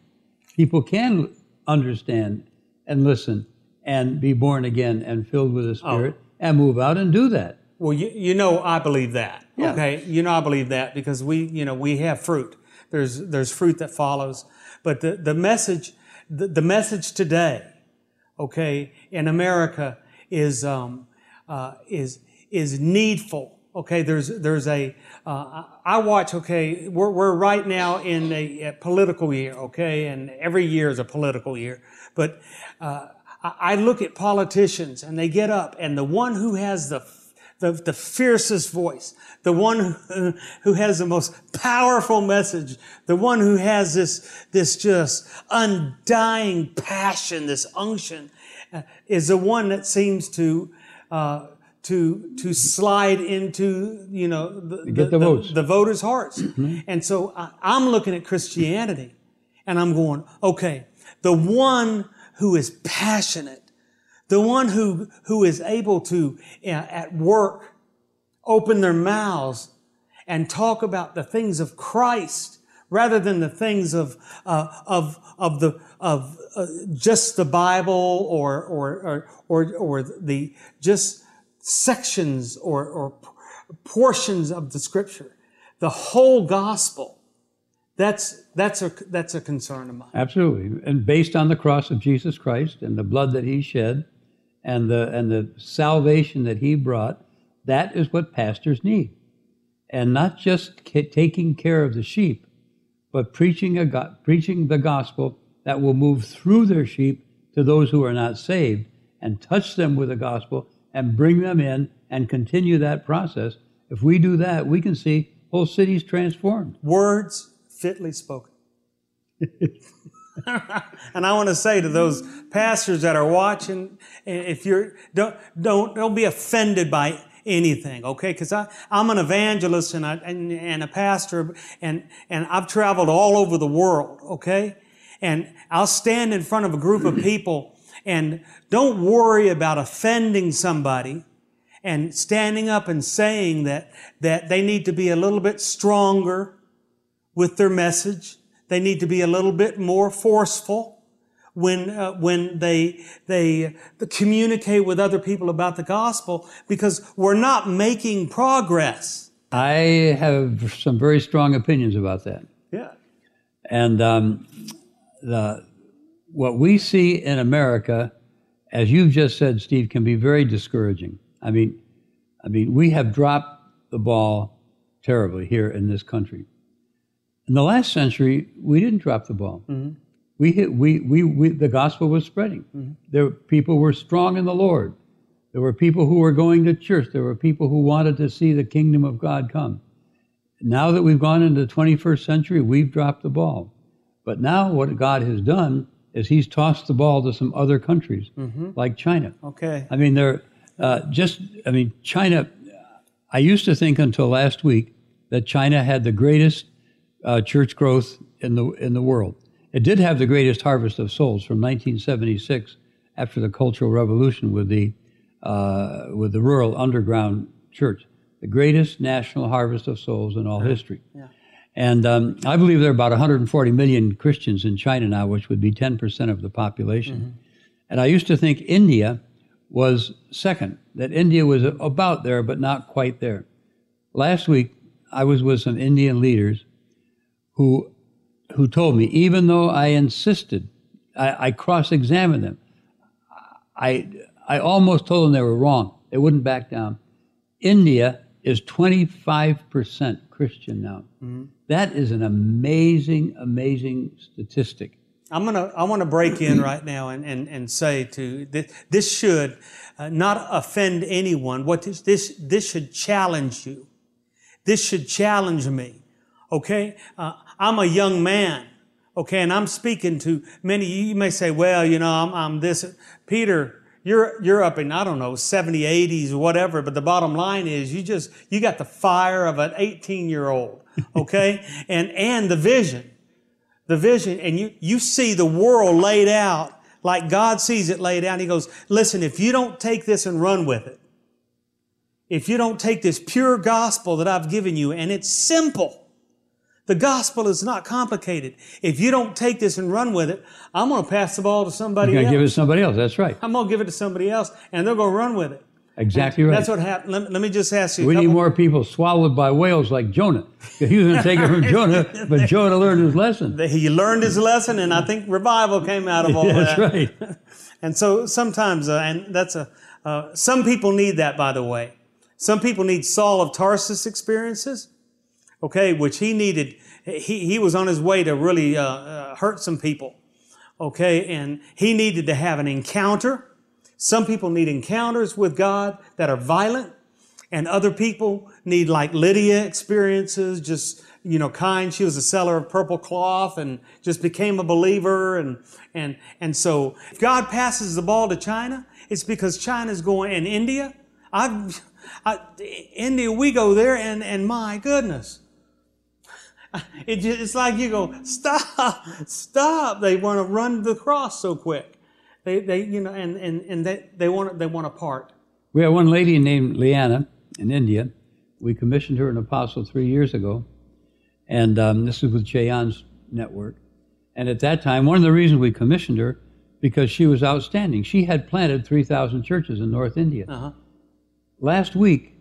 People can understand and listen and be born again and filled with the Oh. Spirit and move out and do that. Well, you, you know, I believe that. Yeah. Okay, you know, I believe that because we, you know, we have fruit. There's there's fruit that follows, but the the message, the, the message today, okay, in America is um, uh, is is needful. Okay, there's there's a uh, I watch. Okay, we're we're right now in a, a political year. Okay, and every year is a political year, but. Uh, I I look at politicians and they get up, and the one who has the the, the fiercest voice, the one who, who has the most powerful message, the one who has this, this just undying passion, this unction, uh, is the one that seems to, uh, to, to slide into, you know, the, Get the votes. the voters' hearts. And so I, I'm looking at Christianity and I'm going, okay, the one who is passionate, the one who, who is able to, uh, at work, open their mouths and talk about the things of Christ rather than the things of, uh, of, of the, of uh, just the Bible or, or, or, or, or the just sections or, or portions of the scripture. The whole gospel. That's, that's a, that's a concern of mine. Absolutely. And based on the cross of Jesus Christ and the blood that he shed and the, and the salvation that he brought, that is what pastors need. And not just ca- taking care of the sheep, but preaching, a go- preaching the gospel that will move through their sheep to those who are not saved and touch them with the gospel and bring them in and continue that process. If we do that, we can see whole cities transformed. Words fitly spoken. and I want to say to those pastors that are watching, if you're don't don't don't be offended by anything, okay? Because I I'm an evangelist and I and, and a pastor, and and I've traveled all over the world, okay? And I'll stand in front of a group of people, and don't worry about offending somebody and standing up and saying that that they need to be a little bit stronger with their message. They need to be a little bit more forceful when uh, when they they communicate with other people about the gospel because we're not making progress. I have some very strong opinions about that. Yeah. And um, the, what we see in America, as you've just said, Steve, can be very discouraging. I mean, I mean, we have dropped the ball terribly here in this country. In the last century, we didn't drop the ball. Mhm. We, hit, we, we, we, the gospel was spreading. Mm-hmm. There, people were strong in the Lord. There were people who were going to church. There were people who wanted to see the kingdom of God come. Now that we've gone into the 21st century, we've dropped the ball. But now what God has done is He's tossed the ball to some other countries, Mhm. like China. Okay. I mean, they're uh, just, I mean, China, I used to think until last week that China had the greatest uh, church growth in the, in the world. It did have the greatest harvest of souls from 1976 after the Cultural Revolution with the, uh, with the rural underground church. The greatest national harvest of souls in all history. And um, I believe there are about 140 million Christians in China now, which would be 10% of the population. And I used to think India was second, that India was about there, but not quite there. Last week, I was with some Indian leaders who, who told me, even though I insisted, I, I cross examined them, I, I almost told them they were wrong. They wouldn't back down. India is 25% Christian now. Mhm. That is an amazing, amazing statistic. I'm gonna I want to break in right now and, and, and say to this, this should uh, not offend anyone. What this, this this should challenge you. This should challenge me. Okay, uh, I'm a young man. Okay, and I'm speaking to many. You may say, well, you know, I'm, I'm this. Peter, you're you're up in I don't know 70, 80s, whatever. But the bottom line is, you just you got the fire of an 18 year old. Okay, and and the vision the vision and you, you see the world laid out like God sees it laid out. He goes, listen, if you don't take this and run with it, if you don't take this pure gospel that I've given you, and it's simple, the gospel is not complicated. If you don't take this and run with it, I'm going to pass the ball to somebody You're going else. to give it to somebody else. That's right. I'm going to give it to somebody else, and they're going to run with it. Exactly right. That's what happened. Let, let me just ask you. we need more people swallowed by whales like Jonah. He was going to take it from Jonah, but Jonah learned his lesson. He learned his lesson, and I think revival came out of all That's that. That's right. and so sometimes, uh, and that's a, uh, some people need that, by the way. Some people need Saul of Tarsus experiences, okay, which he needed. He, he was on his way to really uh, uh, hurt some people, okay, and he needed to have an encounter. Some people need encounters with God that are violent, and other people need like Lydia experiences, just you know, kind. She was a seller of purple cloth and just became a believer, and and and so if God passes the ball to China, it's because China's going and India. I've I, India, we go there, and and my goodness, it just, it's like you go stop, stop. They want to run the cross so quick. They they you know, and and and they they want they want a part. We had one lady named Leanna in India. We commissioned her an apostle three years ago, and um, this is with Che Ahn's network. And at that time, one of the reasons we commissioned her because she was outstanding. She had planted 3,000 churches in North India. Uh-huh. Last week,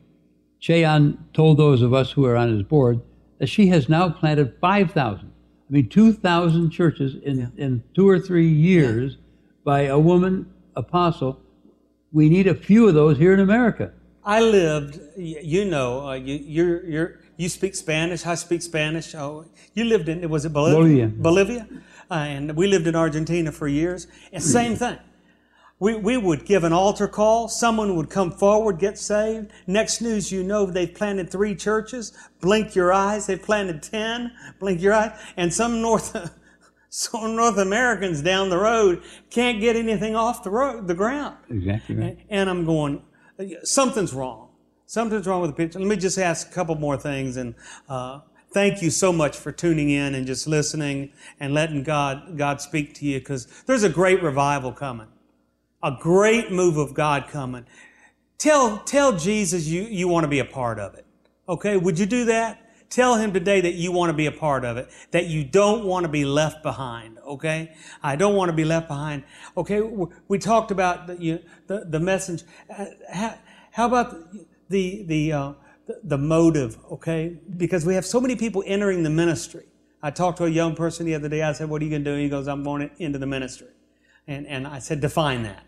Cheyenne told those of us who are on his board that she has now planted 5,000. I mean, 2,000 churches in, in two or three years by a woman apostle. We need a few of those here in America. I lived, you know, uh, you you're, you're, you speak Spanish. I speak Spanish. Oh, you lived in was it Bolivia? Bolivia. Bolivia, uh, and we lived in Argentina for years. And same thing. We, we would give an altar call. Someone would come forward, get saved. Next news, you know, they've planted three churches. Blink your eyes. They've planted ten. Blink your eyes. And some North, some North Americans down the road can't get anything off the road, the ground. Exactly right. And I'm going, something's wrong. Something's wrong with the picture. Let me just ask a couple more things. And uh, thank you so much for tuning in and just listening and letting God God speak to you because there's a great revival coming, a great move of God coming. Tell tell Jesus you you want to be a part of it. Okay, would you do that? Tell him today that you want to be a part of it, that you don't want to be left behind, okay? I don't want to be left behind. Okay, we talked about the, you, the, the message. Uh, How, about the, the, uh, the motive, okay? Because we have so many people entering the ministry. I talked to a young person the other day. I said, What are you going to do? He goes, I'm going into the ministry. And, and I said, Define that.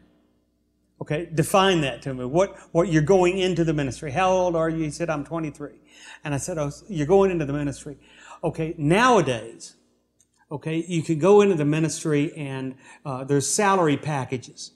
Okay, define that to me. What, what you're going into the ministry. How old are you? He said, I'm 23. And I said, Oh, you're going into the ministry. Okay, nowadays, Okay, you can go into the ministry and uh, there's salary packages.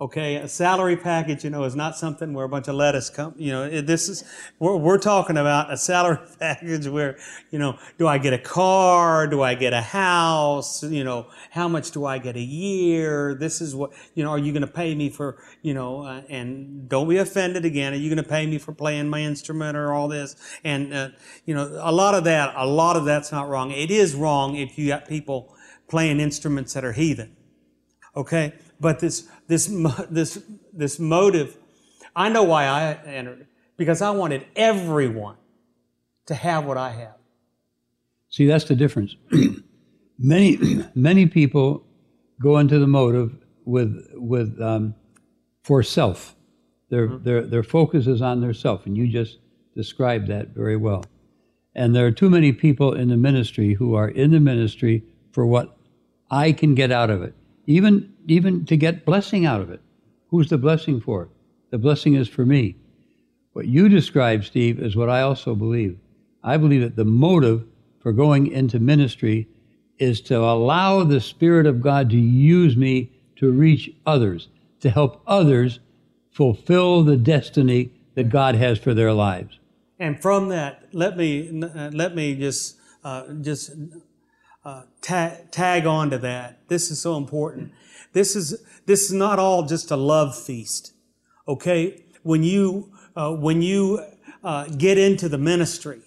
Okay, a salary package, you know, is not something where a bunch of lettuce come. You know, this is we're, we're talking about a salary package where, you know, do I get a car? Do I get a house? You know, how much do I get a year? This is what you know. Are you going to pay me for you know? Uh, and don't be offended again. Are you going to pay me for playing my instrument or all this? And uh, you know, a lot of that, a lot of that's not wrong. It is wrong if you got people playing instruments that are heathen. Okay, but this this this this motive, I know why I entered because I wanted everyone to have what I have. See, that's the difference. many many people go into the motive with with um, for self. Their their their focus is on their self, and you just described that very well. And there are too many people in the ministry who are in the ministry for what I can get out of it, even even to get blessing out of it. Who's the blessing for? The blessing is for me. What you describe, Steve, is what I also believe. I believe that the motive for going into ministry is to allow the Spirit of God to use me to reach others, to help others fulfill the destiny that God has for their lives. And from that, let me uh, let me just uh, just uh, tag, tag on to that. This is so important. This is this is not all just a love feast. Okay, when you uh, when you uh, get into the ministry,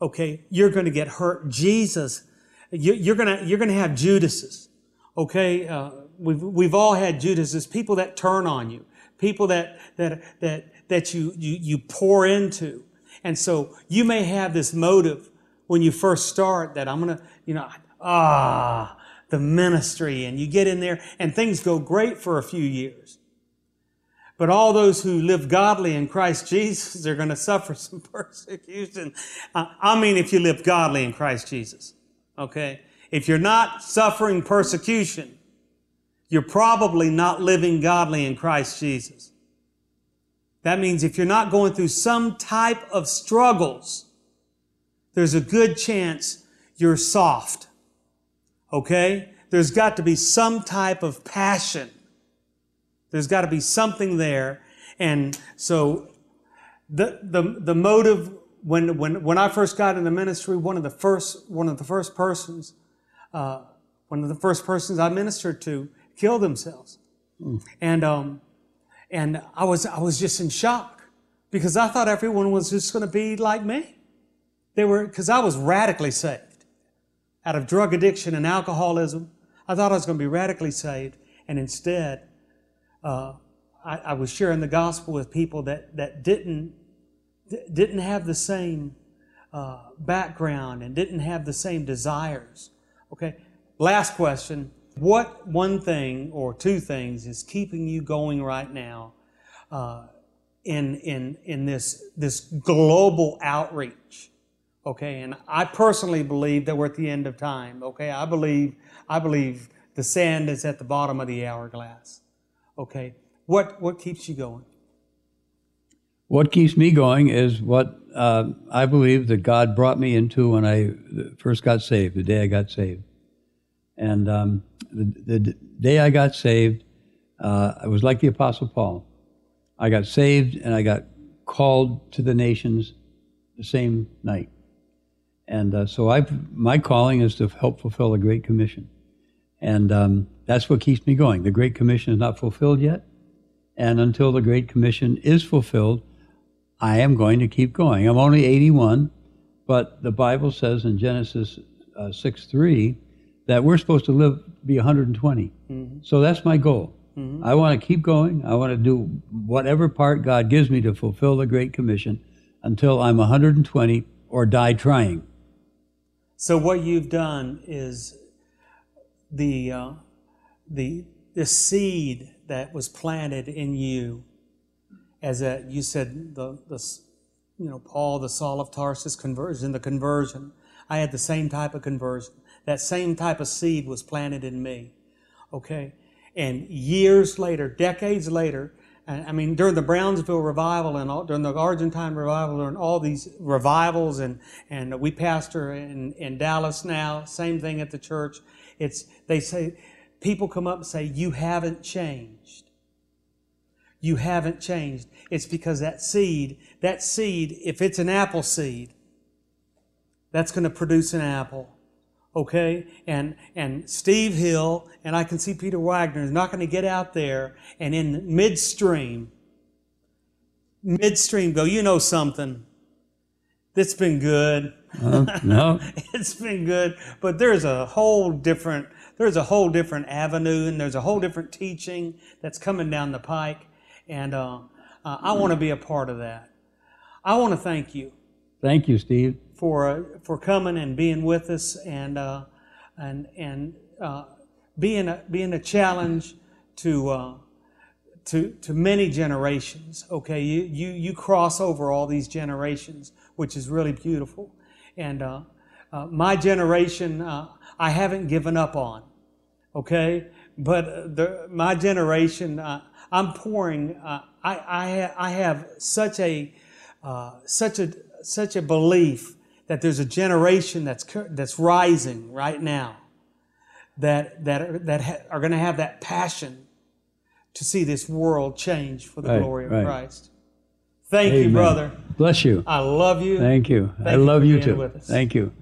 okay, you're going to get hurt. Jesus, you, are gonna you're gonna have Judases. Okay, uh, we've we've all had Judases. People that turn on you. People that that that that you you you pour into. And so you may have this motive when you first start that I'm gonna, you know, ah, the ministry, and you get in there and things go great for a few years. But all those who live godly in Christ Jesus are going to suffer some persecution. Uh, I mean, if you live godly in Christ Jesus, okay? If you're not suffering persecution, you're probably not living godly in Christ Jesus. That means if you're not going through some type of struggles, there's a good chance you're soft. Okay? There's got to be some type of passion. There's got to be something there. And so the, the, the motive, when, when, when I first got in the ministry, one of the first, one of the first persons, uh, one of the first persons I ministered to killed themselves. Mm. And, um, and I was, I was just in shock because I thought everyone was just going to be like me. They were, because I was radically saved out of drug addiction and alcoholism. I thought I was going to be radically saved. And instead, uh, I, I, was sharing the gospel with people that, that didn't, didn't have the same uh, background and didn't have the same desires. Okay. Last question. What one thing or two things is keeping you going right now uh, in, in, in this, this global outreach? Okay, and I personally believe that we're at the end of time. Okay, I believe I believe the sand is at the bottom of the hourglass. Okay, what what keeps you going? What keeps me going is what uh, I believe that God brought me into when I first got saved, the day I got saved. And um, the, the, day I got saved, uh, I was like the Apostle Paul. I got saved and I got called to the nations the same night. And uh, so i my calling is to help fulfill the Great Commission. And um, that's what keeps me going. The Great Commission is not fulfilled yet. And until the Great Commission is fulfilled, I am going to keep going. I'm only 81, but the Bible says in Genesis uh, 6 3 that we're supposed to live be 120. Mm-hmm. So that's my goal. Mm-hmm. I want to keep going. I want to do whatever part God gives me to fulfill the Great Commission until I'm 120 or die trying. So what you've done is the uh, the the seed that was planted in you, as a, you said the the you know Paul the Saul of Tarsus conversion the conversion. I had the same type of conversion. That same type of seed was planted in me. Okay, and years later, decades later, I mean, during the Brownsville revival and all, during the Argentine revival and all these revivals, and, and we pastor in, in Dallas now, same thing at the church. It's, they say, people come up and say, You haven't changed. You haven't changed. It's because that seed, that seed, if it's an apple seed, that's going to produce an apple okay? And and Steve Hill and I can see Peter Wagner is not going to get out there and in midstream, midstream go, you know something. That's been good. Uh, no. it's been good, but there's a whole different there's a whole different avenue and there's a whole different teaching that's coming down the pike, and uh, uh, I want to be a part of that. I want to thank you. Thank you, Steve for uh, for coming and being with us and uh, and and uh, being a being a challenge to uh, to to many generations. Okay, you you you cross over all these generations, which is really beautiful. And uh, uh, my generation, I haven't given up on. Okay, but the, my generation, I'm pouring. I I I have such a such a such a belief that there's a generation that's, that's rising right now that, that, that ha- are going to have that passion to see this world change for the right, glory of right. Christ. Thank Amen. you, brother. Bless you. I love you. Thank you. Thank I you love for you being too. with us. Thank you.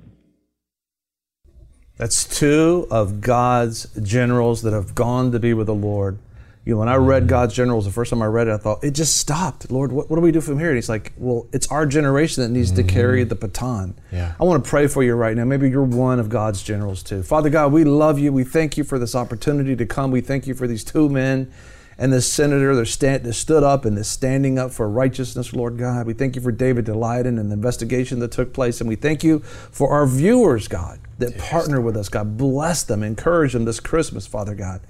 That's two of God's generals that have gone to be with the Lord. You know, when I read mm-hmm. God's generals the first time I read it, I thought it just stopped. Lord, what, what do we do from here? And He's like, well, it's our generation that needs to mm-hmm. carry the baton. Yeah. I want to pray for you right now. Maybe you're one of God's generals too. Father God, we love you. We thank you for this opportunity to come. We thank you for these two men and this senator that, stand, that stood up and is standing up for righteousness, Lord God. We thank you for David Daleiden and the investigation that took place. And we thank you for our viewers, God, that partner with us. God, bless them, encourage them this Christmas, Father God.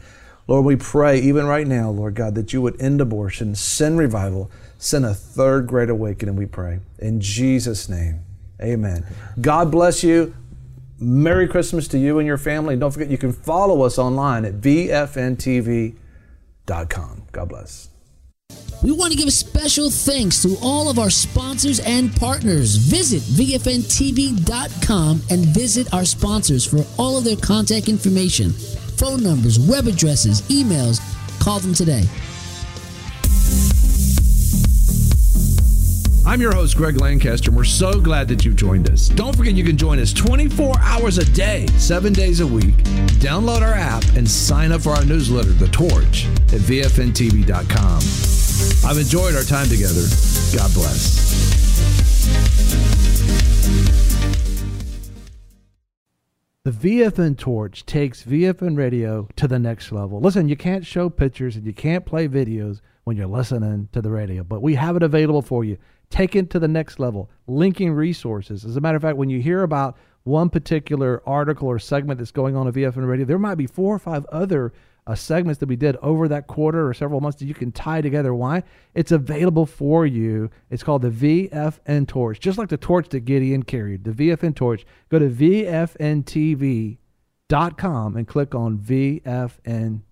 Lord, we pray even right now, Lord God, that you would end abortion, send revival, send a third great awakening, we pray. In Jesus' name, amen. God bless you. Merry Christmas to you and your family. Don't forget, you can follow us online at vfntv.com. God bless. We want to give a special thanks to all of our sponsors and partners. Visit VFNTV.com and visit our sponsors for all of their contact information phone numbers, web addresses, emails. Call them today. I'm your host, Greg Lancaster, and we're so glad that you've joined us. Don't forget you can join us 24 hours a day, seven days a week. Download our app and sign up for our newsletter, The Torch, at VFNTV.com. I've enjoyed our time together. God bless. The VFN Torch takes VFN radio to the next level. Listen, you can't show pictures and you can't play videos when you're listening to the radio, but we have it available for you. Take it to the next level, linking resources. As a matter of fact, when you hear about one particular article or segment that's going on at VFN radio, there might be four or five other uh, segments that we did over that quarter or several months that you can tie together. Why? It's available for you. It's called the VFN Torch, just like the torch that Gideon carried, the VFN Torch. Go to VFNTV.com and click on VFN